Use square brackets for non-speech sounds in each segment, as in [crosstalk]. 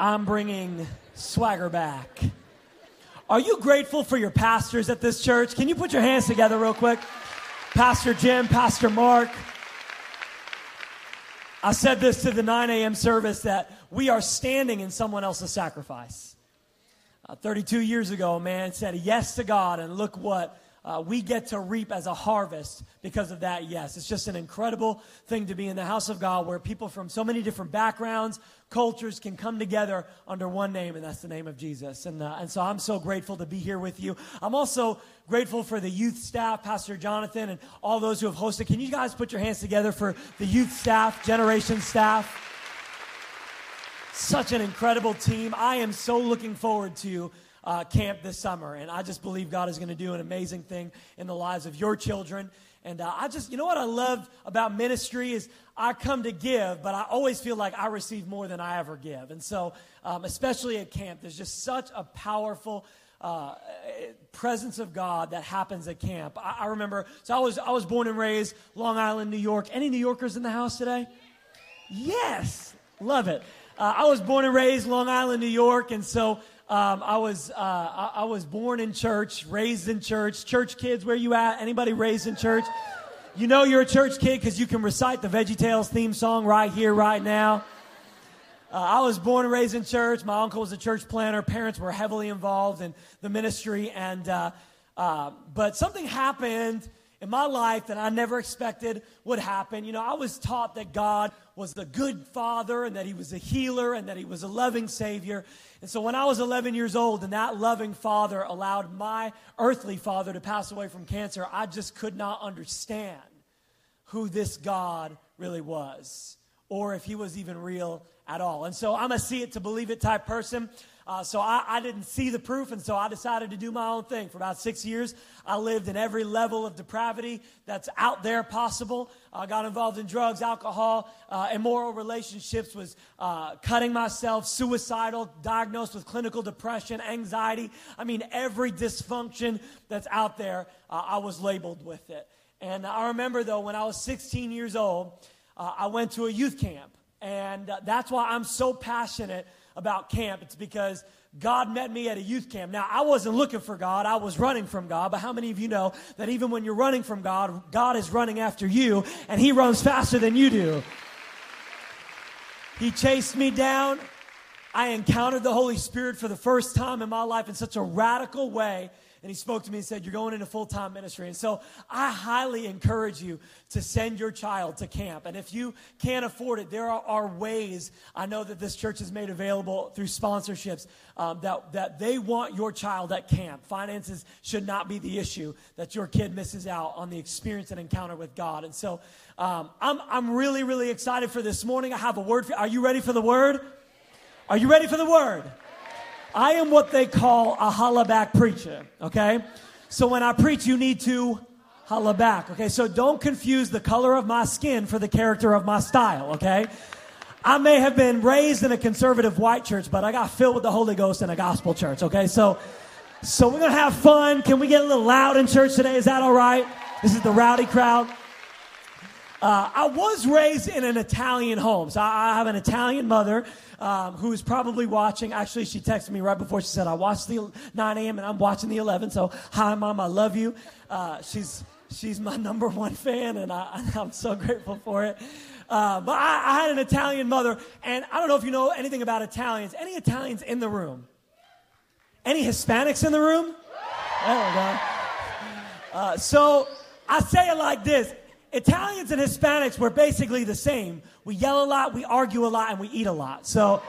I'm bringing swagger back. Are you grateful for your pastors at this church? Can you put your hands together real quick? Pastor Jim, Pastor Mark. I said this to the 9 a.m. service that we are standing in someone else's sacrifice. Uh, 32 years ago, a man said yes to God, and look what uh, we get to reap as a harvest because of that yes. It's just an incredible thing to be in the house of God where people from so many different backgrounds, cultures can come together under one name, and that's the name of Jesus. And, uh, and so I'm so grateful to be here with you. I'm also grateful for the youth staff, Pastor Jonathan, and all those who have hosted. Can you guys put your hands together for the youth staff, generation staff? Such an incredible team. I am so looking forward to uh, camp this summer. And I just believe God is going to do an amazing thing in the lives of your children. And uh, I just, you know what I love about ministry is I come to give, but I always feel like I receive more than I ever give. And so, um, especially at camp, there's just such a powerful uh, presence of God that happens at camp. I, I, remember, so I was, I was born and raised Long Island, New York. Any New Yorkers in the house today? Yes, love it. Uh, I was born and raised Long Island, New York, and so um, I was uh, I, I, was born in church, raised in church. Church kids, where you at? Anybody raised in church? You know you're a church kid because you can recite the VeggieTales theme song right here, right now. Uh, I was born and raised in church. My uncle was a church planter. Parents were heavily involved in the ministry, and uh, uh but something happened in my life that I never expected would happen. You know, I was taught that God was the good father and that he was a healer and that he was a loving savior. And so when I was 11 years old and that loving father allowed my earthly father to pass away from cancer, I just could not understand who this God really was or if he was even real at all. And so I'm a see it to believe it type person. Uh, so I, I, didn't see the proof, and so I decided to do my own thing. For about six years, I lived in every level of depravity that's out there possible. I got involved in drugs, alcohol, uh, immoral relationships, was uh, cutting myself, suicidal, diagnosed with clinical depression, anxiety. I mean, every dysfunction that's out there, uh, I was labeled with it. And I remember, though, when I was 16 years old, uh, I went to a youth camp. And uh, that's why I'm so passionate about camp. It's because God met me at a youth camp. Now, I wasn't looking for God, I was running from God. But how many of you know that even when you're running from God, God is running after you and He runs faster than you do? He chased me down. I encountered the Holy Spirit for the first time in my life in such a radical way and he spoke to me and said, You're going into full time ministry. And so I highly encourage you to send your child to camp. And if you can't afford it, there are, are ways I know that this church has made available through sponsorships um, that, that they want your child at camp. Finances should not be the issue that your kid misses out on the experience and encounter with God. And so um, I'm, I'm really, really excited for this morning. I have a word for you. Are you ready for the word? Are you ready for the word? I am what they call a holla back preacher, okay? So when I preach, you need to holla back, okay? So don't confuse the color of my skin for the character of my style, okay? I may have been raised in a conservative white church, but I got filled with the Holy Ghost in a gospel church, okay? So, so we're gonna have fun. Can we get a little loud in church today? Is that all right? This is the rowdy crowd. Uh, I was raised in an Italian home. So I, I have an Italian mother um, who is probably watching. Actually, she texted me right before she said, I watched the 9 a.m. and I'm watching the 11. So, hi, mom, I love you. Uh, she's, she's my [laughs] number one fan, and I, [laughs] am so grateful for it. Uh, but I, I, had an Italian mother, and I don't know if you know anything about Italians. Any Italians in the room? Any Hispanics in the room? Oh, God. Uh, so I say it like this Italians and Hispanics were basically the same. We yell a lot, we argue a lot, and we eat a lot. So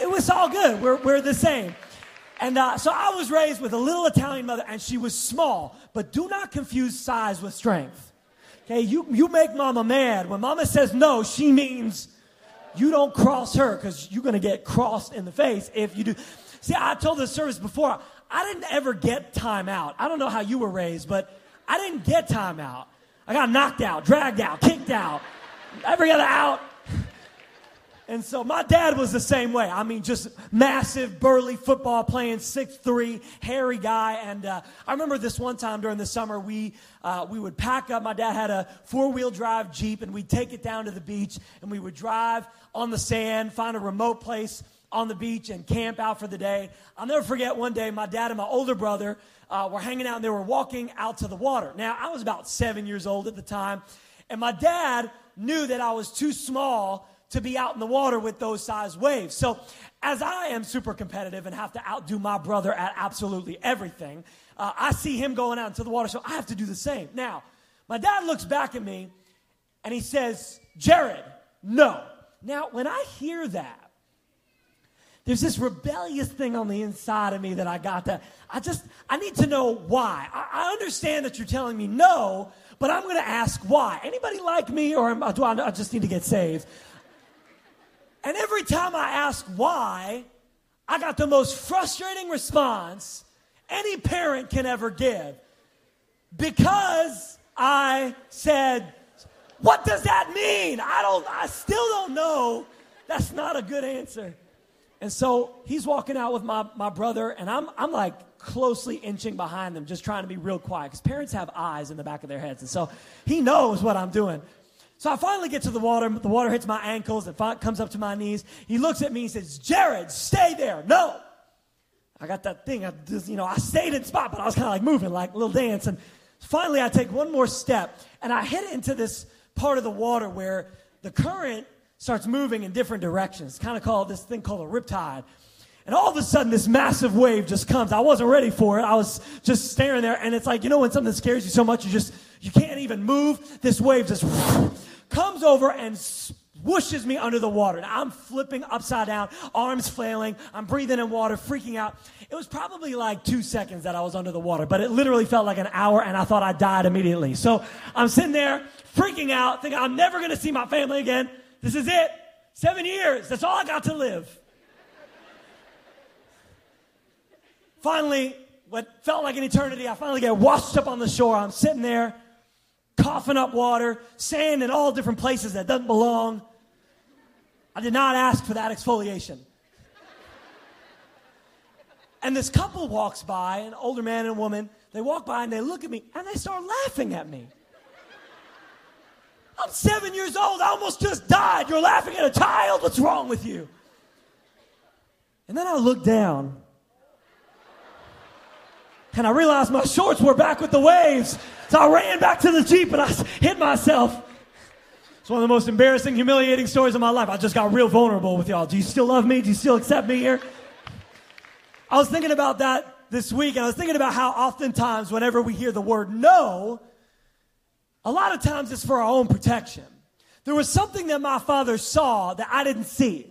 it was all good. We're, we're the same. And uh, so I was raised with a little Italian mother, and she was small. But do not confuse size with strength. Okay, you, you make mama mad. When mama says no, she means you don't cross her because you're going to get crossed in the face if you do. See, I told this service before, I didn't ever get time out. I don't know how you were raised, but I didn't get time out. I got knocked out, dragged out, kicked out, every other out. And so my dad was the same way. I mean, just massive, burly football playing, six three, hairy guy. And uh, I remember this one time during the summer, we uh, we would pack up. My dad had a four wheel drive Jeep, and we'd take it down to the beach, and we would drive on the sand, find a remote place on the beach and camp out for the day. I'll never forget one day, my dad and my older brother uh, were hanging out and they were walking out to the water. Now, I was about seven years old at the time, and my dad knew that I was too small to be out in the water with those size waves. So, as I am super competitive and have to outdo my brother at absolutely everything, uh, I see him going out into the water, so I have to do the same. Now, my dad looks back at me and he says, Jared, no. Now, when I hear that, there's this rebellious thing on the inside of me that I got that I just, I need to know why. I, I understand that you're telling me no, but I'm going to ask why. Anybody like me, or do I, I just need to get saved? And every time I ask why, I got the most frustrating response any parent can ever give. Because I said, What does that mean? I don't, I still don't know. That's not a good answer. And so he's walking out with my, my brother, and I'm, I'm like closely inching behind them, just trying to be real quiet, because parents have eyes in the back of their heads. And so he knows what I'm doing. So I finally get to the water. The water hits my ankles. It comes up to my knees. He looks at me and says, Jared, stay there. No. I got that thing. I just, you know, I stayed in spot, but I was kind of like moving, like a little dance. And finally, I take one more step and I hit into this part of the water where the current starts moving in different directions. kind of called this thing called a riptide. And all of a sudden, this massive wave just comes. I wasn't ready for it. I was just staring there, and it's like you know when something scares you so much you just you can't even move. This wave just comes over and whooshes me under the water. Now, I'm flipping upside down, arms flailing. I'm breathing in water, freaking out. It was probably like two seconds that I was under the water, but it literally felt like an hour, and I thought I died immediately. So I'm sitting there freaking out, thinking I'm never going to see my family again. This is it. Seven years. That's all I got to live. finally, what felt like an eternity, I finally get washed up on the shore. I'm sitting there, coughing up water, sand in all different places that doesn't belong. I did not ask for that exfoliation. And this couple walks by, an older man and a woman. They walk by and they look at me and they start laughing at me. I'm seven years old. I almost just died. You're laughing at a child. What's wrong with you? And then I looked down and I realized my shorts were back with the waves. So I ran back to the Jeep and I hit myself. It's one of the most embarrassing, humiliating stories of my life. I just got real vulnerable with y'all. Do you still love me? Do you still accept me here? I was thinking about that this week, and I was thinking about how oftentimes, whenever we hear the word no, a lot of times it's for our own protection. There was something that my father saw that I didn't see.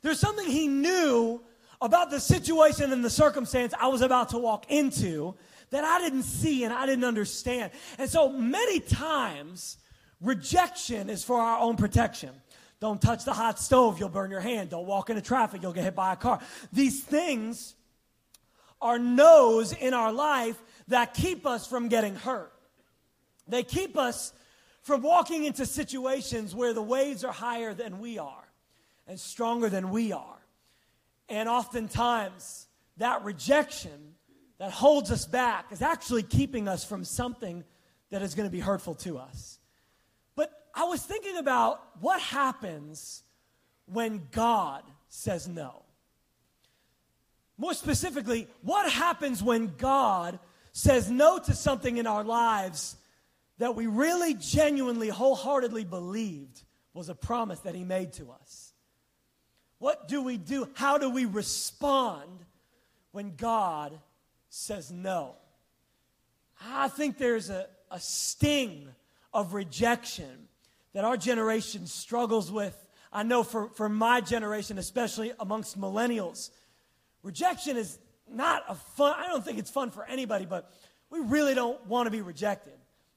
There's something he knew about the situation and the circumstance I was about to walk into that I didn't see and I didn't understand. And so many times, rejection is for our own protection. Don't touch the hot stove, you'll burn your hand. Don't walk into traffic, you'll get hit by a car. These things are no's in our life that keep us from getting hurt. They keep us from walking into situations where the waves are higher than we are and stronger than we are. And oftentimes, that rejection that holds us back is actually keeping us from something that is going to be hurtful to us. But I was thinking about what happens when God says no. More specifically, what happens when God says no to something in our lives that we really genuinely, wholeheartedly believed was a promise that He made to us? What do we do? How do we respond when God says no? I think there's a, a sting of rejection that our generation struggles with. I know for, for my generation, especially amongst millennials, rejection is not a fun, I don't think it's fun for anybody, but we really don't want to be rejected.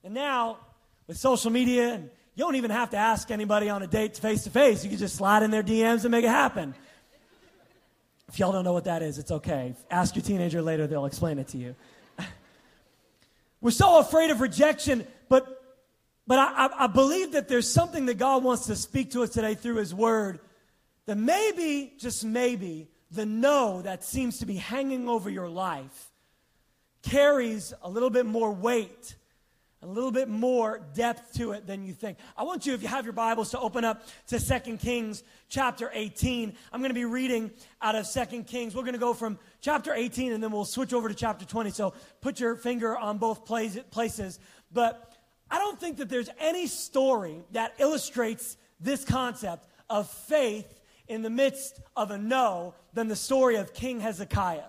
And now, with social media and you don't even have to ask anybody on a date face to face. You can just slide in their DMs and make it happen. If y'all don't know what that is, it's okay. Ask your teenager later, they'll explain it to you. [laughs] We're so afraid of rejection, but, but I, I believe that there's something that God wants to speak to us today through His Word that maybe, just maybe, the no that seems to be hanging over your life carries a little bit more weight a little bit more depth to it than you think. I want you, if you have your Bibles, to open up to 2 Kings chapter 18. I'm going to be reading out of 2 Kings. We're going to go from chapter 18 and then we'll switch over to chapter 20. So put your finger on both places. But I don't think that there's any story that illustrates this concept of faith in the midst of a no than the story of King Hezekiah.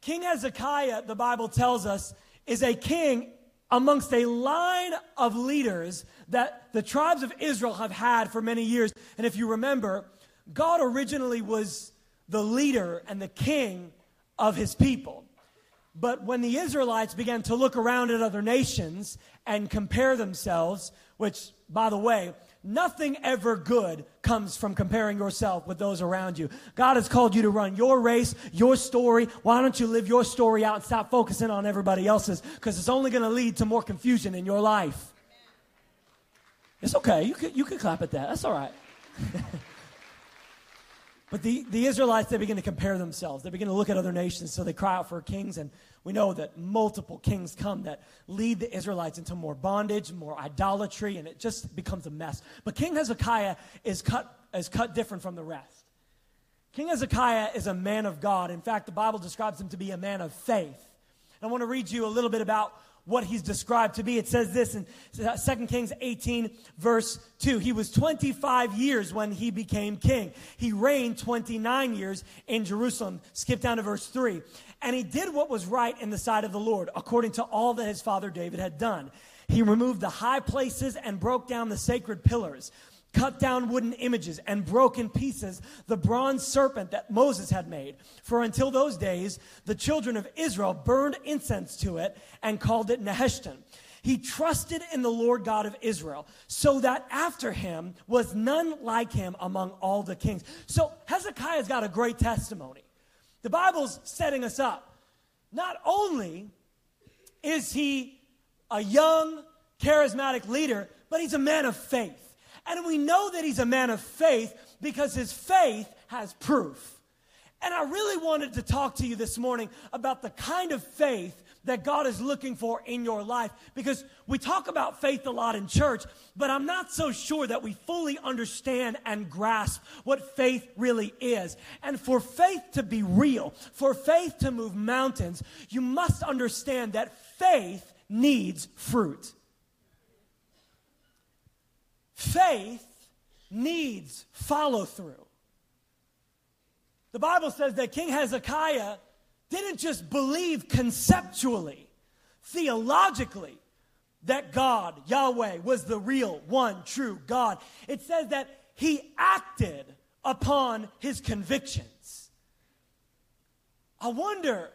King Hezekiah, the Bible tells us, is a king amongst a line of leaders that the tribes of Israel have had for many years. And if you remember, God originally was the leader and the king of his people. But when the Israelites began to look around at other nations and compare themselves, which, by the way, Nothing ever good comes from comparing yourself with those around you. God has called you to run your race, your story. Why don't you live your story out and stop focusing on everybody else's? Because it's only going to lead to more confusion in your life. It's okay. You can, you can clap at that. That's all right. [laughs] but the, the Israelites, they begin to compare themselves. They begin to look at other nations, so they cry out for kings. And we know that multiple kings come that lead the Israelites into more bondage, more idolatry, and it just becomes a mess. But King Hezekiah is cut, is cut different from the rest. King Hezekiah is a man of God. In fact, the Bible describes him to be a man of faith. And I want to read you a little bit about what he's described to be. It says this in uh, 2 Kings 18, verse 2. He was 25 years when he became king. He reigned 29 years in Jerusalem. Skip down to verse 3. And he did what was right in the sight of the Lord, according to all that his father David had done. He removed the high places and broke down the sacred pillars, cut down wooden images, and broke in pieces the bronze serpent that Moses had made. For until those days, the children of Israel burned incense to it and called it Nehushtan. He trusted in the Lord God of Israel, so that after him was none like him among all the kings. So Hezekiah's got a great testimony. The Bible's setting us up. Not only is he a young, charismatic leader, but he's a man of faith. And we know that he's a man of faith because his faith has proof. And I really wanted to talk to you this morning about the kind of faith that God is looking for in your life. Because we talk about faith a lot in church, but I'm not so sure that we fully understand and grasp what faith really is. And for faith to be real, for faith to move mountains, you must understand that faith needs fruit. Faith needs follow through. The Bible says that King Hezekiah didn't just believe conceptually, theologically, that God, Yahweh, was the real, one, true God. It says that he acted upon his convictions. I wonder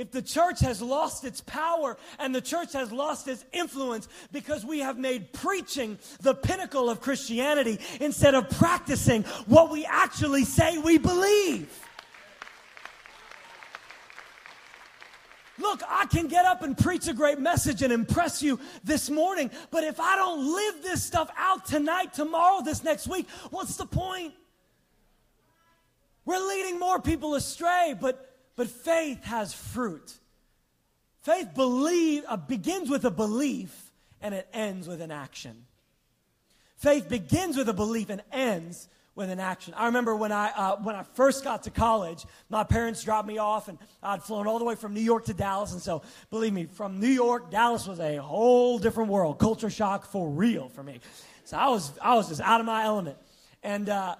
if the church has lost its power and the church has lost its influence because we have made preaching the pinnacle of Christianity instead of practicing what we actually say we believe. Look, I can get up and preach a great message and impress you this morning, but if I don't live this stuff out tonight, tomorrow, this next week, what's the point? We're leading more people astray, but, but faith has fruit. Faith believe, uh, begins with a belief and it ends with an action. Faith begins with a belief and ends with an action. I remember when I, uh, when I first got to college, my parents dropped me off, and I'd flown all the way from New York to Dallas. And so, believe me, from New York, Dallas was a whole different world. Culture shock for real for me. So I was, I was just out of my element. And, uh,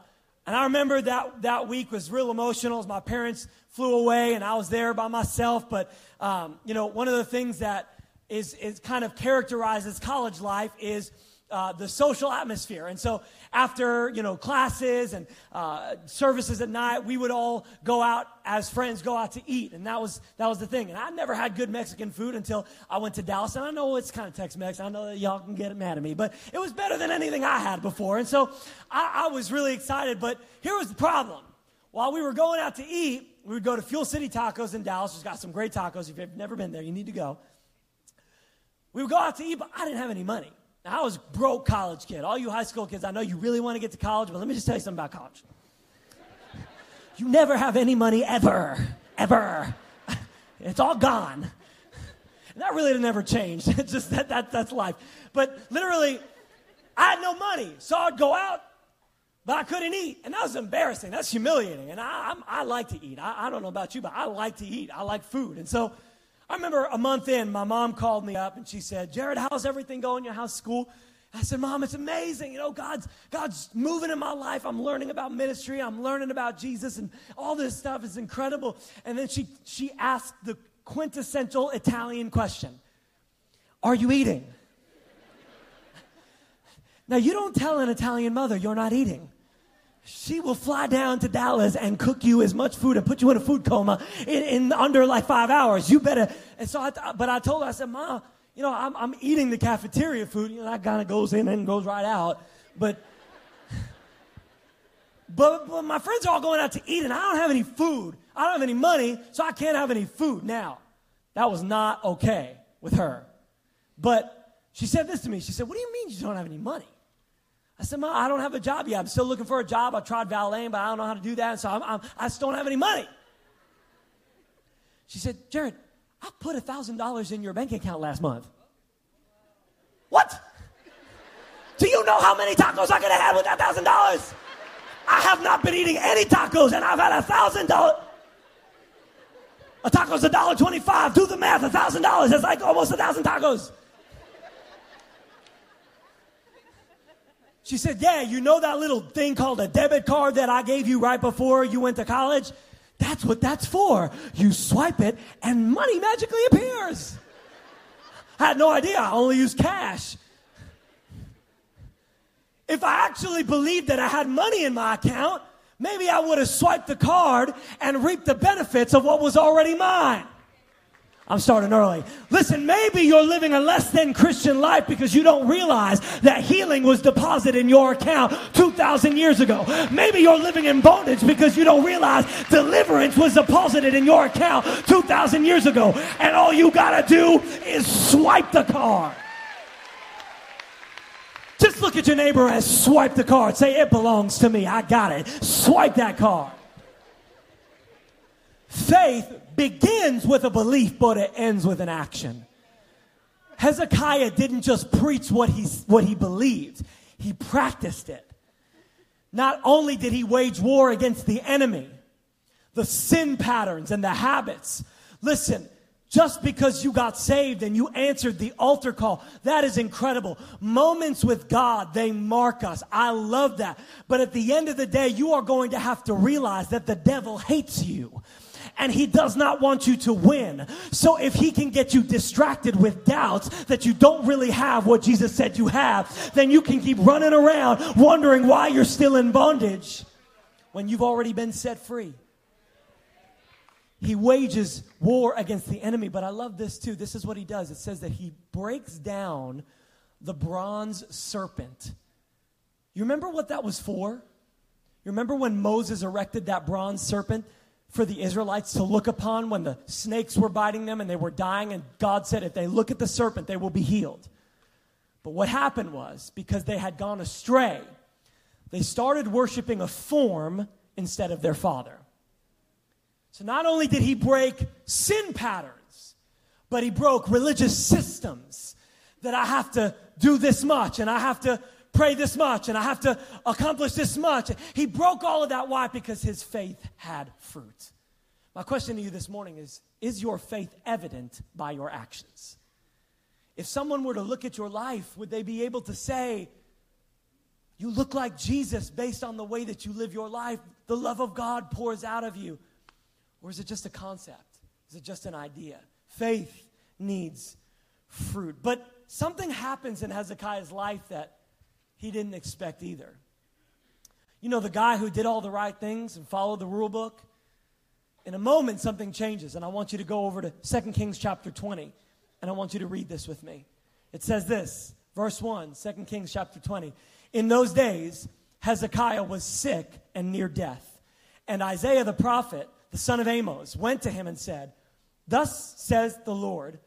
and I remember that, that week was real emotional as my parents flew away and I was there by myself. But, um, you know, one of the things that is, is kind of characterizes college life is uh, the social atmosphere. And so after, you know, classes and uh, services at night, we would all go out as friends, go out to eat. And that was, that was the thing. And I never had good Mexican food until I went to Dallas. And I know it's kind of Tex-Mex. I know that y'all can get mad at me, but it was better than anything I had before. And so I, I was really excited. But here was the problem. While we were going out to eat, we would go to Fuel City Tacos in Dallas, has got some great tacos. If you've never been there, you need to go. We would go out to eat, but I didn't have any money. Now, I was broke college kid. All you high school kids, I know you really want to get to college, but let me just tell you something about college. You never have any money ever, ever. It's all gone. And that really never changed. [laughs] It's just that, that that's life. But literally, I had no money, so I'd go out, but I couldn't eat. And that was embarrassing. That's humiliating. And I, I'm, i like to eat. I, I don't know about you, but I like to eat. I like food. And so I remember a month in, my mom called me up and she said, Jared, how's everything going? Your house, school? I said, Mom, it's amazing. You know, God's, God's moving in my life. I'm learning about ministry. I'm learning about Jesus, and all this stuff is incredible. And then she, she asked the quintessential Italian question Are you eating? [laughs] now, you don't tell an Italian mother you're not eating. She will fly down to Dallas and cook you as much food and put you in a food coma in, in under like five hours. You better. And so, I, but I told her, I said, Mom, you know, I'm, I'm eating the cafeteria food. You know, that kind of goes in and goes right out. But, but, but my friends are all going out to eat, and I don't have any food. I don't have any money, so I can't have any food. Now, that was not okay with her. But she said this to me. She said, What do you mean you don't have any money? I said, Mom, I don't have a job yet. I'm still looking for a job. I tried valeting, but I don't know how to do that. So I'm, I'm, I just don't have any money. She said, Jared, I put $1,000 in your bank account last month. What? Do you know how many tacos I could have had with that $1,000? I have not been eating any tacos and I've had $1,000. A taco's a dollar twenty-five. Do the math. A thousand dollars. That's like almost a thousand tacos. She said, Yeah, you know that little thing called a debit card that I gave you right before you went to college? That's what that's for. You swipe it and money magically appears. I had no idea. I only used cash. If I actually believed that I had money in my account, maybe I would have swiped the card and reaped the benefits of what was already mine. I'm starting early. Listen, maybe you're living a less than Christian life because you don't realize that healing was deposited in your account 2,000 years ago. Maybe you're living in bondage because you don't realize deliverance was deposited in your account 2,000 years ago. And all you got to do is swipe the card. Just look at your neighbor and swipe the card. Say, it belongs to me. I got it. Swipe that card. Faith begins with a belief, but it ends with an action. Hezekiah didn't just preach what he, what he believed, he practiced it. Not only did he wage war against the enemy, the sin patterns and the habits. Listen, just because you got saved and you answered the altar call, that is incredible. Moments with God, they mark us. I love that. But at the end of the day, you are going to have to realize that the devil hates you and he does not want you to win. So if he can get you distracted with doubts that you don't really have what Jesus said you have, then you can keep running around wondering why you're still in bondage when you've already been set free. He wages war against the enemy, but I love this too. This is what he does. It says that he breaks down the bronze serpent. You remember what that was for? You remember when Moses erected that bronze serpent? For the Israelites to look upon when the snakes were biting them and they were dying. And God said, if they look at the serpent, they will be healed. But what happened was, because they had gone astray, they started worshiping a form instead of their father. So not only did he break sin patterns, but he broke religious systems that I have to do this much and I have to pray this much and I have to accomplish this much. He broke all of that. Why? Because his faith had fruit. My question to you this morning is Is your faith evident by your actions? If someone were to look at your life, would they be able to say, You look like Jesus based on the way that you live your life? The love of God pours out of you. Or is it just a concept? Is it just an idea? Faith needs fruit. But something happens in Hezekiah's life that he didn't expect either. You know, the guy who did all the right things and followed the rule book? In a moment, something changes, and I want you to go over to 2 Kings chapter 20, and I want you to read this with me. It says this, verse 1, 2 Kings chapter 20. In those days, Hezekiah was sick and near death. And Isaiah the prophet, the son of Amos, went to him and said, Thus says the Lord,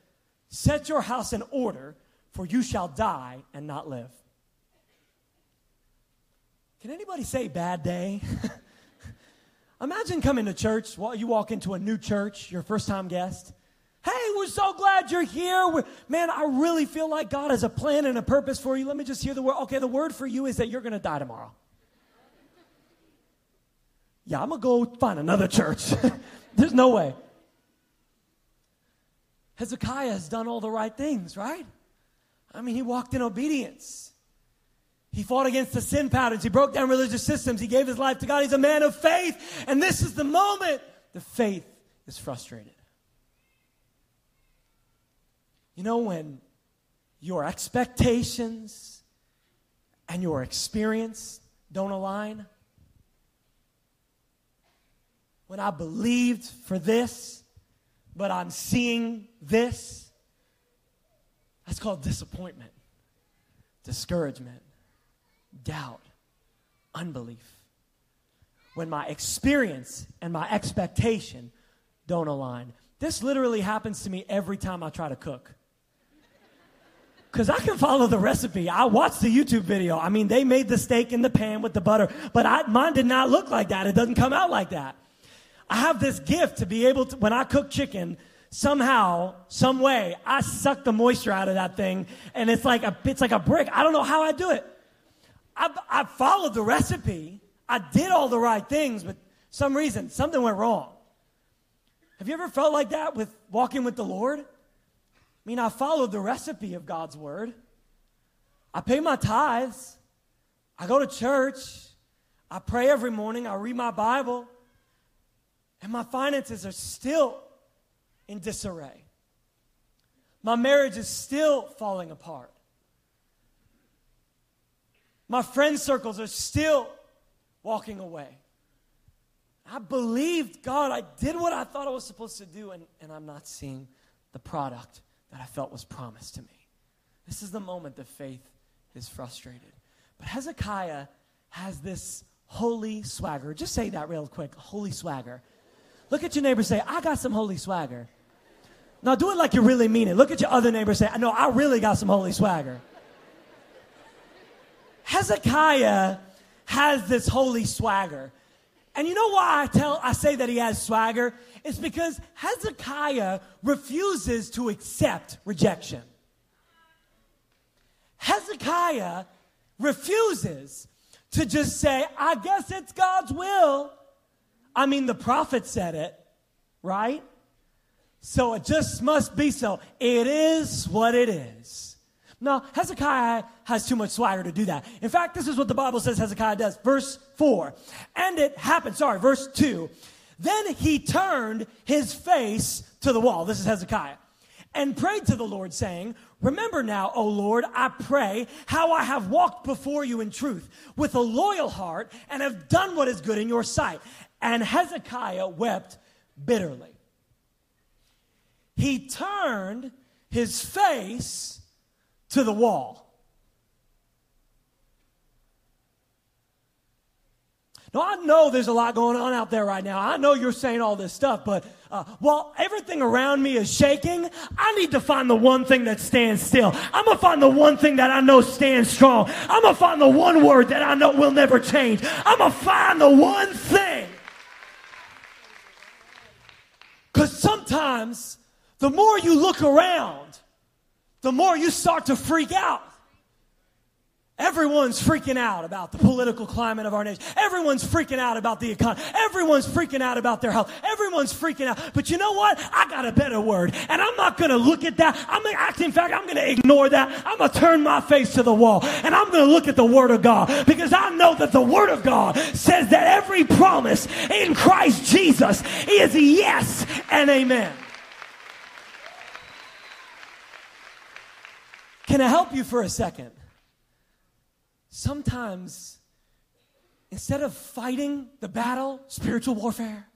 set your house in order, for you shall die and not live. Can anybody say bad day? [laughs] Imagine coming to church, while you walk into a new church, your first time guest. Hey, we're so glad you're here. We're, man, I really feel like God has a plan and a purpose for you. Let me just hear the word. Okay, the word for you is that you're going to die tomorrow. Yeah, I'm going to go find another church. [laughs] There's no way. Hezekiah has done all the right things, right? I mean, he walked in obedience. He fought against the sin patterns. He broke down religious systems. He gave his life to God. He's a man of faith. And this is the moment the faith is frustrated. You know, when your expectations and your experience don't align, when I believed for this, but I'm seeing this, that's called disappointment, discouragement, doubt, unbelief. When my experience and my expectation don't align. This literally happens to me every time I try to cook. Because I can follow the recipe. I watched the YouTube video. I mean, they made the steak in the pan with the butter, but I, mine did not look like that. It doesn't come out like that. I have this gift to be able to, when I cook chicken, somehow, some way, I suck the moisture out of that thing, and it's like a, it's like a brick. I don't know how I do it. I, I followed the recipe. I did all the right things, but some reason, something went wrong. Have you ever felt like that with walking with the Lord? I mean, I followed the recipe of God's word. I pay my tithes. I go to church. I pray every morning. I read my Bible. And my finances are still in disarray. My marriage is still falling apart. My friend circles are still walking away. I believed God. I did what I thought I was supposed to do, and, and I'm not seeing the product that I felt was promised to me. This is the moment that faith is frustrated. But Hezekiah has this holy swagger. Just say that real quick holy swagger. Look at your neighbor say, I got some holy swagger. Now do it like you really mean it. Look at your other neighbor say, No, I really got some holy swagger. Hezekiah has this holy swagger. And you know why I tell I say that he has swagger? It's because Hezekiah refuses to accept rejection. Hezekiah refuses to just say, I guess it's God's will. I mean, the prophet said it, right? So it just must be so. It is what it is. No, Hezekiah has too much swagger to do that. In fact, this is what the Bible says Hezekiah does. Verse 4. And it happened, sorry, verse 2. Then he turned his face to the wall. This is Hezekiah. And prayed to the Lord, saying, Remember now, O Lord, I pray, how I have walked before you in truth, with a loyal heart, and have done what is good in your sight. And Hezekiah wept bitterly. He turned his face to the wall. Now, I know there's a lot going on out there right now. I know you're saying all this stuff, but uh, while everything around me is shaking, I need to find the one thing that stands still. I'm going to find the one thing that I know stands strong. I'm going to find the one word that I know will never change. I'm going to find the one thing. Because sometimes the more you look around, the more you start to freak out. Everyone's freaking out about the political climate of our nation. Everyone's freaking out about the economy. Everyone's freaking out about their health. Everyone's freaking out. But you know what? I got a better word. And I'm not going to look at that. I'm to, act, in fact, I'm going to ignore that. I'm going to turn my face to the wall. And I'm going to look at the Word of God. Because I know that the Word of God says that every promise in Christ Jesus is yes and amen. Can I help you for a second? sometimes instead of fighting the battle, spiritual warfare,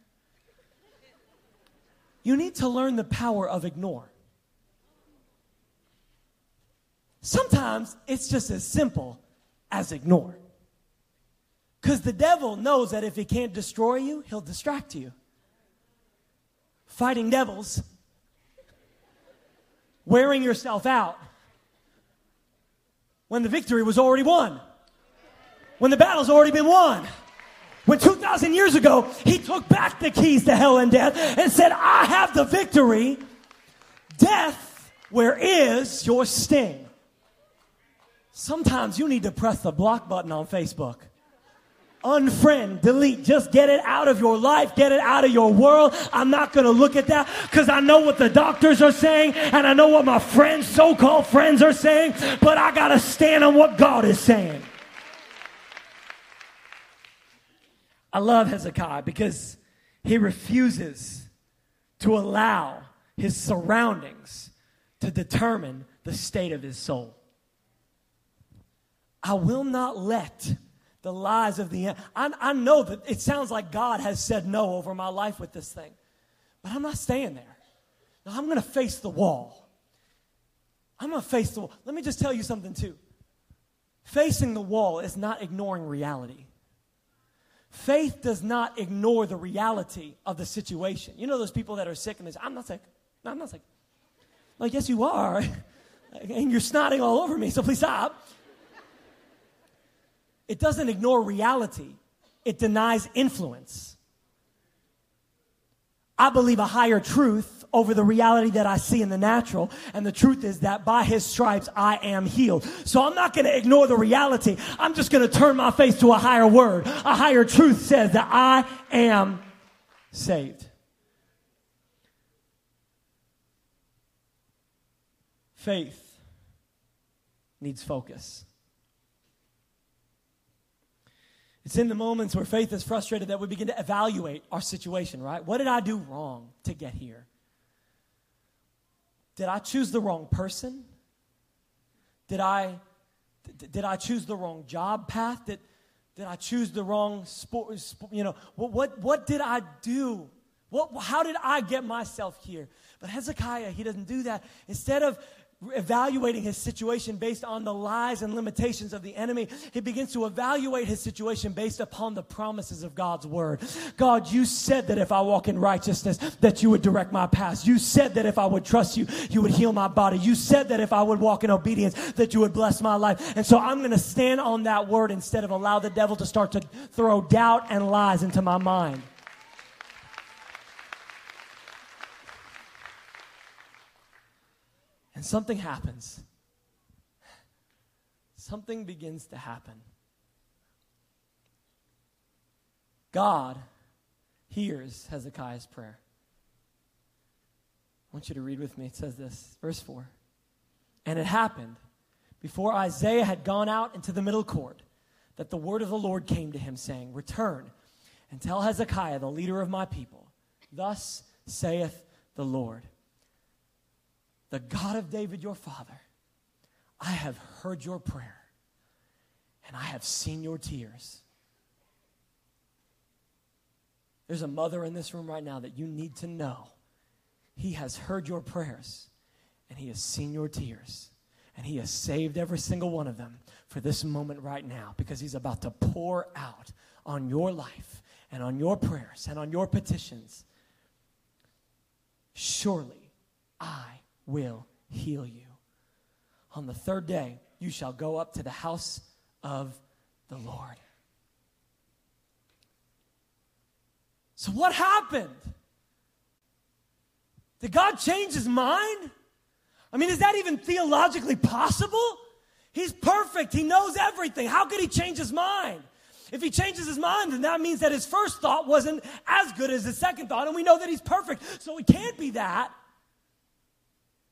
you need to learn the power of ignore. Sometimes it's just as simple as ignore. Because the devil knows that if he can't destroy you, he'll distract you. Fighting devils, wearing yourself out, when the victory was already won when the battle's already been won. When 2,000 years ago, he took back the keys to hell and death and said, I have the victory Death, where is your sting? Sometimes you need to press the block button on Facebook. Unfriend, delete, just get it out of your life, get it out of your world. I'm not gonna look at that because I know what the doctors are saying and I know what my friends, so called friends, are saying, but I gotta stand on what God is saying. I love Hezekiah because he refuses to allow his surroundings to determine the state of his soul. I will not let the lies of the end. I, I know that it sounds like God has said no over my life with this thing, but I'm not staying there. Now, I'm going to face the wall. I'm going to face the wall. Let me just tell you something, too. Facing the wall is not ignoring reality. Faith does not ignore the reality of the situation. You know those people that are sick and they say, I'm not sick. No, I'm not sick. Like, yes, you are. [laughs] and you're snotting all over me, so please stop. It doesn't ignore reality, it denies influence. I believe a higher truth over the reality that I see in the natural. And the truth is that by his stripes I am healed. So I'm not going to ignore the reality. I'm just going to turn my face to a higher word. A higher truth says that I am saved. Faith needs focus. It's in the moments where faith is frustrated that we begin to evaluate our situation, right? What did I do wrong to get here? Did I choose the wrong person? Did I did I choose the wrong job path? Did did I choose the wrong sport, you know, what what what did I do? What how did I get myself here? But Hezekiah, he doesn't do that. Instead of evaluating his situation based on the lies and limitations of the enemy. He begins to evaluate his situation based upon the promises of God's word. God, you said that if I walk in righteousness, that you would direct my path. You said that if I would trust you, you would heal my body. You said that if I would walk in obedience, that you would bless my life. And so I'm going to stand on that word instead of allow the devil to start to throw doubt and lies into my mind. And something happens. Something begins to happen. God hears Hezekiah's prayer. I want you to read with me. It says this, verse 4. And it happened before Isaiah had gone out into the middle court that the word of the Lord came to him, saying, Return and tell Hezekiah, the leader of my people, Thus saith the Lord the God of David, your father, I have heard your prayer and I have seen your tears. There's a mother in this room right now that you need to know. He has heard your prayers and he has seen your tears and he has saved every single one of them for this moment right now because he's about to pour out on your life and on your prayers and on your petitions. Surely I will heal you. On the third day, you shall go up to the house of the Lord. So, what happened? Did God change his mind? I mean, is that even theologically possible? He's perfect, he knows everything. How could he change his mind? If he changes his mind, then that means that his first thought wasn't as good as his second thought, and we know that he's perfect, so it can't be that.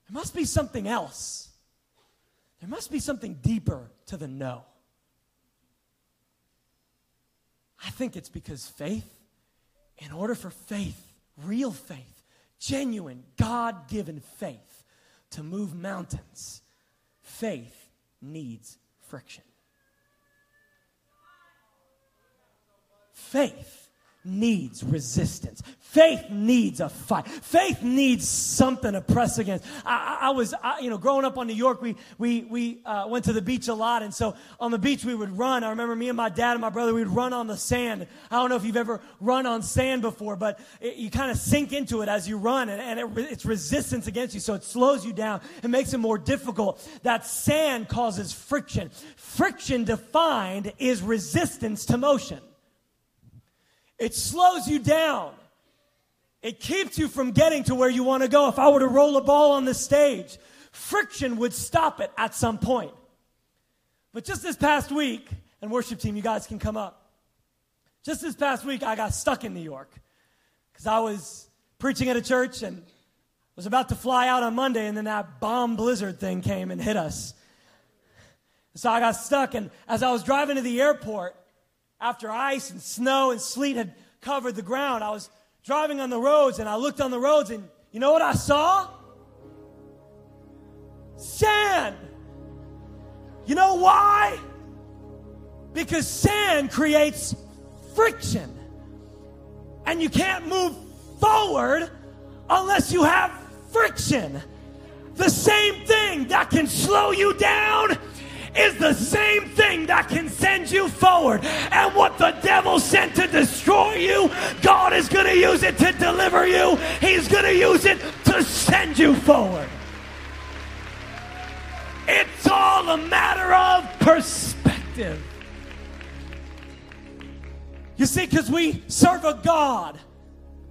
There must be something else. There must be something deeper to the no. I think it's because faith, in order for faith, real faith, genuine, God given faith, to move mountains, faith needs friction. Faith needs resistance. Faith needs a fight. Faith needs something to press against. I, I was, I, you know, growing up on New York, we we we uh, went to the beach a lot, and so on the beach we would run. I remember me and my dad and my brother we'd run on the sand. I don't know if you've ever run on sand before, but it, you kind of sink into it as you run, and, and it, it's resistance against you, so it slows you down. It makes it more difficult. That sand causes friction. Friction defined is resistance to motion. It slows you down. It keeps you from getting to where you want to go. If I were to roll a ball on the stage, friction would stop it at some point. But just this past week, and worship team, you guys can come up. Just this past week, I got stuck in New York because I was preaching at a church and was about to fly out on Monday, and then that bomb blizzard thing came and hit us. So I got stuck, and as I was driving to the airport, after ice and snow and sleet had covered the ground, I was driving on the roads and I looked on the roads and you know what I saw? Sand. You know why? Because sand creates friction. And you can't move forward unless you have friction. The same thing that can slow you down is the same thing that can send you forward. And what the devil sent to destroy you, God is going to use it to deliver you. He's going to use it to send you forward. It's all a matter of perspective. You see, because we serve a God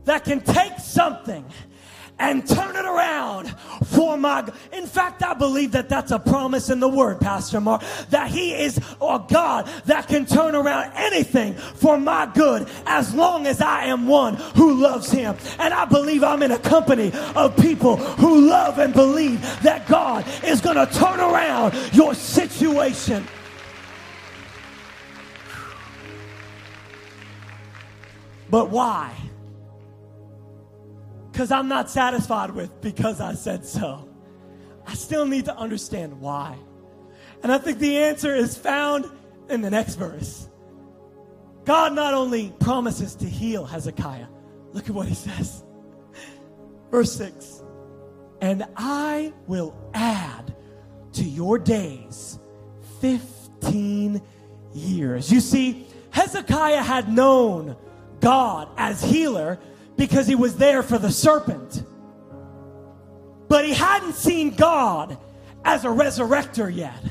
that can take something and turn it around for my in fact i believe that that's a promise in the word pastor mark that he is a god that can turn around anything for my good as long as i am one who loves him. And i believe i'm in a company of people who love and believe that god is going to turn around your situation. But why because I'm not satisfied with because I said so. I still need to understand why. And I think the answer is found in the next verse. God not only promises to heal Hezekiah, look at what he says. Verse 6 And I will add to your days 15 years. You see, Hezekiah had known God as healer because he was there for the serpent. But he hadn't seen God as a resurrector yet.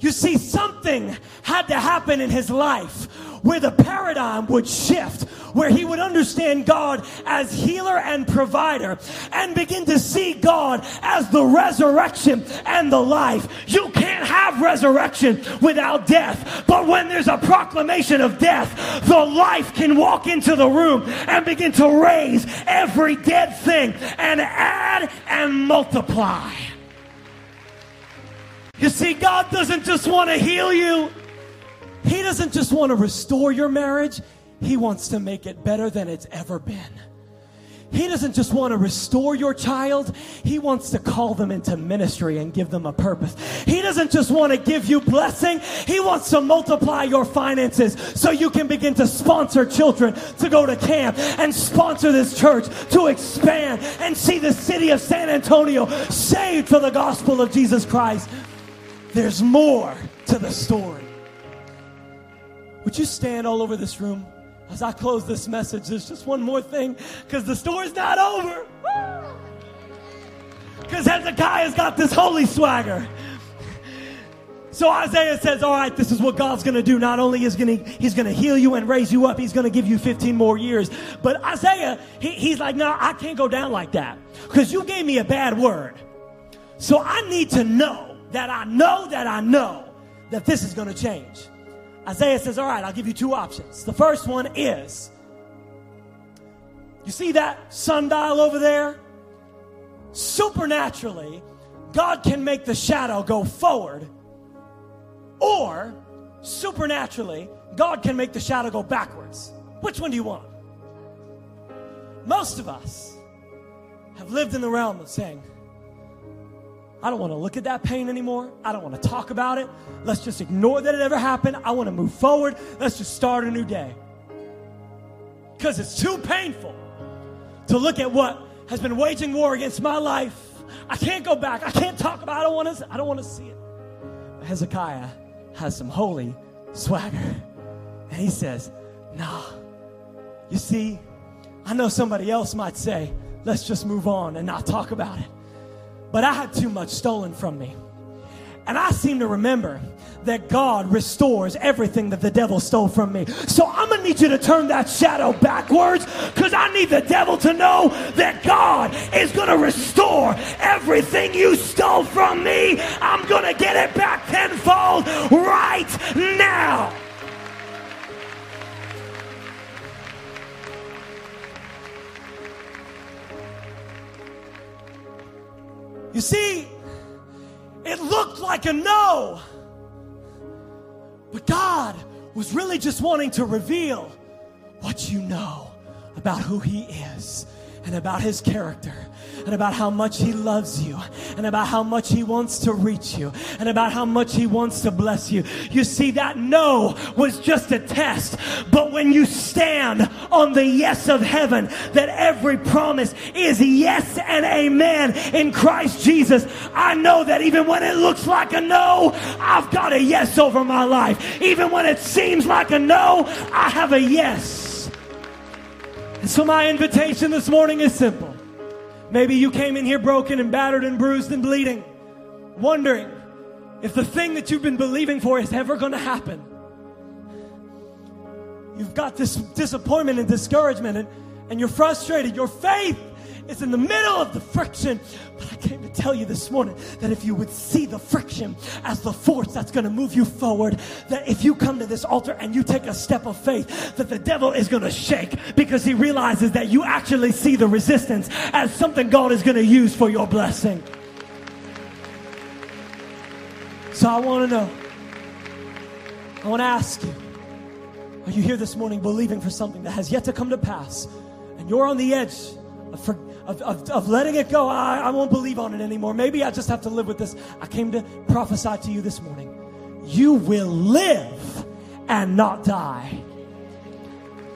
You see, something had to happen in his life where the paradigm would shift, where he would understand God as healer and provider and begin to see God as the resurrection and the life. You can't have resurrection without death, but when there's a proclamation of death, the life can walk into the room and begin to raise every dead thing and add and multiply. You see, God doesn't just want to heal you. He doesn't just want to restore your marriage, He wants to make it better than it's ever been. He doesn't just want to restore your child, He wants to call them into ministry and give them a purpose. He doesn't just want to give you blessing, He wants to multiply your finances so you can begin to sponsor children to go to camp and sponsor this church to expand and see the city of San Antonio saved for the gospel of Jesus Christ. There's more to the story. Would you stand all over this room as I close this message? There's just one more thing because the story's not over. Because Hezekiah's got this holy swagger. So Isaiah says, All right, this is what God's going to do. Not only is gonna, He's going to heal you and raise you up, He's going to give you 15 more years. But Isaiah, he, he's like, No, I can't go down like that because you gave me a bad word. So I need to know that I know that I know that this is going to change. Isaiah says, All right, I'll give you two options. The first one is you see that sundial over there? Supernaturally, God can make the shadow go forward, or supernaturally, God can make the shadow go backwards. Which one do you want? Most of us have lived in the realm of saying, I don't want to look at that pain anymore. I don't want to talk about it. Let's just ignore that it ever happened. I want to move forward. Let's just start a new day. Because it's too painful to look at what has been waging war against my life. I can't go back. I can't talk about it. I don't want to, I don't want to see it. But Hezekiah has some holy swagger. And he says, Nah. You see, I know somebody else might say, let's just move on and not talk about it. But I had too much stolen from me. And I seem to remember that God restores everything that the devil stole from me. So I'm gonna need you to turn that shadow backwards because I need the devil to know that God is gonna restore everything you stole from me. I'm gonna get it back tenfold right now. You see, it looked like a no. But God was really just wanting to reveal what you know about who He is and about His character and about how much He loves you and about how much He wants to reach you and about how much He wants to bless you. You see, that no was just a test, but when you stand on the yes of heaven, that every promise is yes and amen in Christ Jesus, I know that even when it looks like a no, I've got a yes over my life. Even when it seems like a no, I have a yes. And so my invitation this morning is simple. Maybe you came in here broken and battered and bruised and bleeding, wondering if the thing that you've been believing for is ever going to happen. You've got this disappointment and discouragement, and, and you're frustrated. Your faith is in the middle of the friction. But I came to tell you this morning that if you would see the friction as the force that's going to move you forward, that if you come to this altar and you take a step of faith, that the devil is going to shake because he realizes that you actually see the resistance as something God is going to use for your blessing. So I want to know, I want to ask you, are you here this morning believing for something that has yet to come to pass? And you're on the edge of, for, of, of, of letting it go. I, I won't believe on it anymore. Maybe I just have to live with this. I came to prophesy to you this morning. You will live and not die.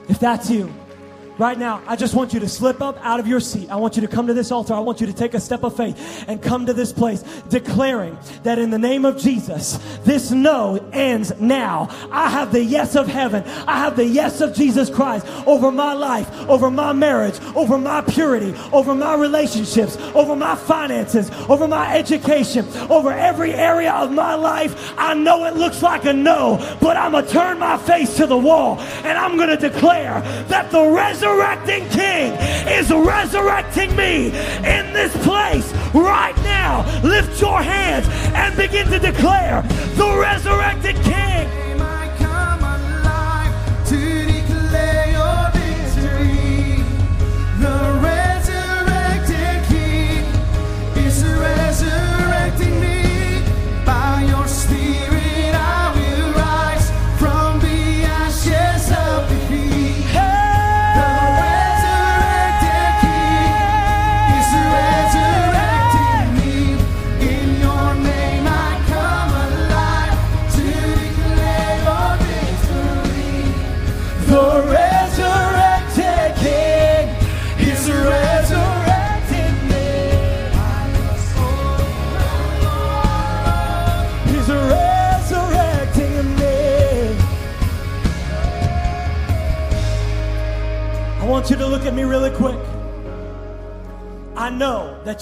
If that's you, Right now, I just want you to slip up out of your seat. I want you to come to this altar. I want you to take a step of faith and come to this place declaring that in the name of Jesus, this no ends now. I have the yes of heaven. I have the yes of Jesus Christ over my life, over my marriage, over my purity, over my relationships, over my finances, over my education, over every area of my life. I know it looks like a no, but I'm going to turn my face to the wall and I'm going to declare that the resurrection resurrecting King is resurrecting me in this place right now. Lift your hands and begin to declare the resurrected King.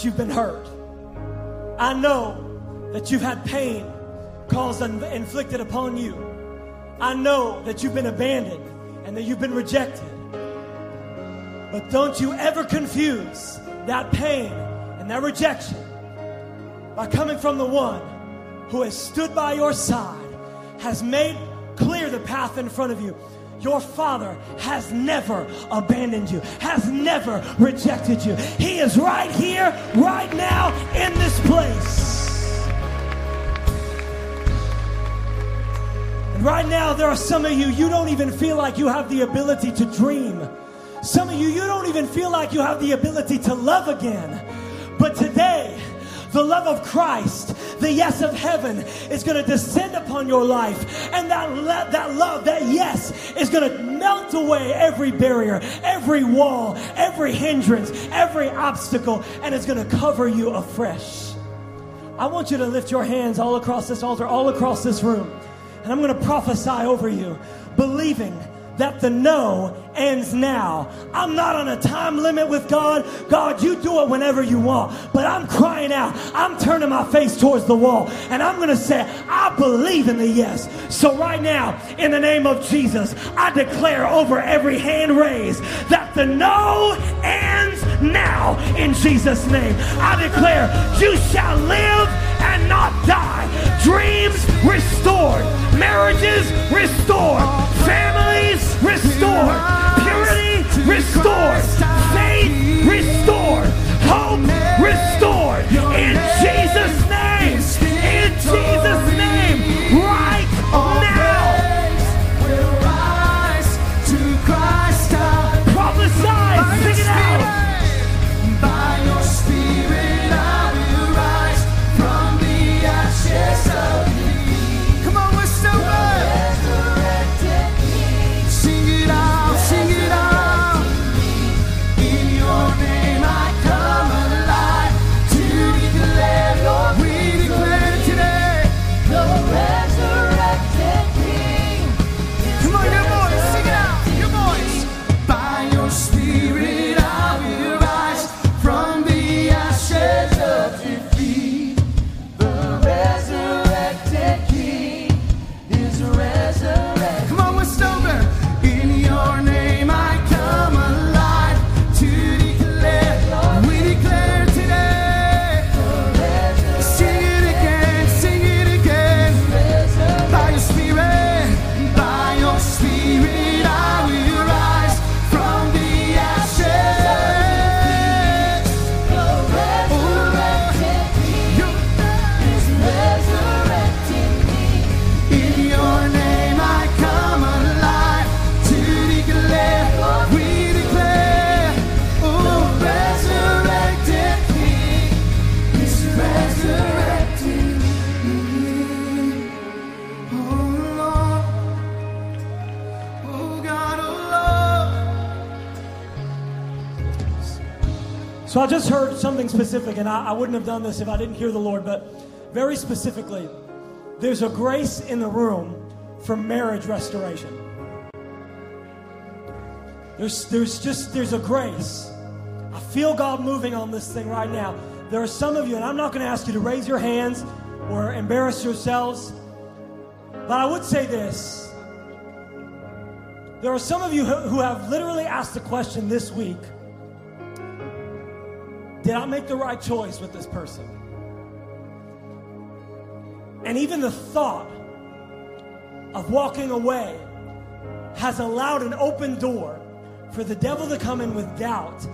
You've been hurt. I know that you've had pain caused and inflicted upon you. I know that you've been abandoned and that you've been rejected. But don't you ever confuse that pain and that rejection by coming from the one who has stood by your side, has made clear the path in front of you. Your father has never abandoned you, has never rejected you. He is right here, right now, in this place. And right now, there are some of you, you don't even feel like you have the ability to dream. Some of you, you don't even feel like you have the ability to love again. But today, the love of Christ, the yes of heaven is going to descend upon your life. And that, le- that love, that yes, is going to melt away every barrier, every wall, every hindrance, every obstacle, and it's going to cover you afresh. I want you to lift your hands all across this altar, all across this room. And I'm going to prophesy over you, believing that the no ends now. I'm not on a time limit with God. God, you do it whenever you want. But I'm crying out. I'm turning my face towards the wall. And I'm going to say, I believe in the yes. So right now, in the name of Jesus, I declare over every hand raised that the no ends now in Jesus' name. I declare you shall live and not die. Dreams restored. Marriages restored. Families restored. Restored. So I just heard something specific, and I, I wouldn't have done this if I didn't hear the Lord, but very specifically, there's a grace in the room for marriage restoration. There's, there's just, there's a grace. I feel God moving on this thing right now. There are some of you, and I'm not going to ask you to raise your hands or embarrass yourselves, but I would say this. There are some of you who, who have literally asked the question this week Did I make the right choice with this person? And even the thought of walking away has allowed an open door for the devil to come in with doubt.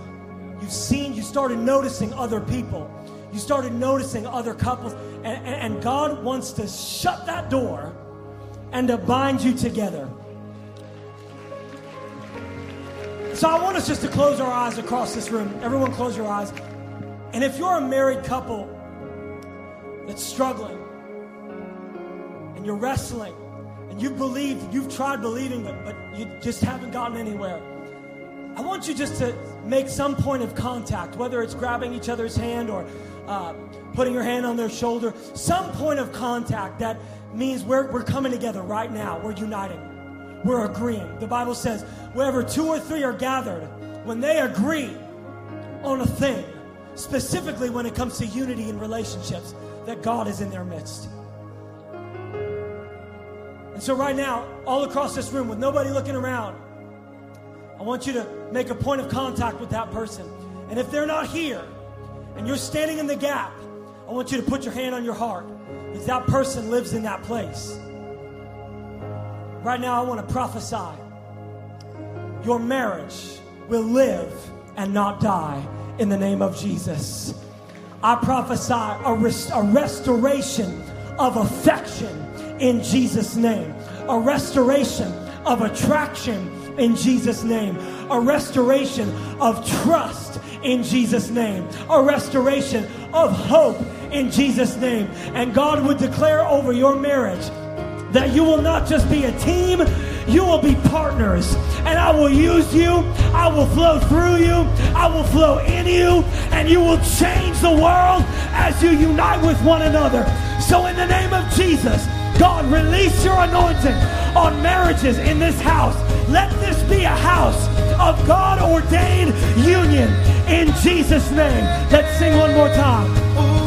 You've seen, you started noticing other people. You started noticing other couples. And, and, and God wants to shut that door and to bind you together. So I want us just to close our eyes across this room. Everyone, close your eyes. And if you're a married couple that's struggling and you're wrestling and you've believed, you've tried believing, but, but you just haven't gotten anywhere, I want you just to make some point of contact, whether it's grabbing each other's hand or uh, putting your hand on their shoulder, some point of contact that means we're, we're coming together right now. We're uniting. We're agreeing. The Bible says, wherever two or three are gathered, when they agree on a thing, specifically when it comes to unity in relationships, that God is in their midst. And so, right now, all across this room, with nobody looking around, I want you to make a point of contact with that person. And if they're not here and you're standing in the gap, I want you to put your hand on your heart because that person lives in that place. Right now, I want to prophesy your marriage will live and not die in the name of Jesus. I prophesy a, res- a restoration of affection in Jesus' name, a restoration of attraction in Jesus' name, a restoration of trust in Jesus' name, a restoration of hope in Jesus' name. And God would declare over your marriage that you will not just be a team, you will be partners. And I will use you, I will flow through you, I will flow in you, and you will change the world as you unite with one another. So, in the name of Jesus, God, release your anointing on marriages in this house. Let this be a house of God ordained union in Jesus' name. Let's sing one more time.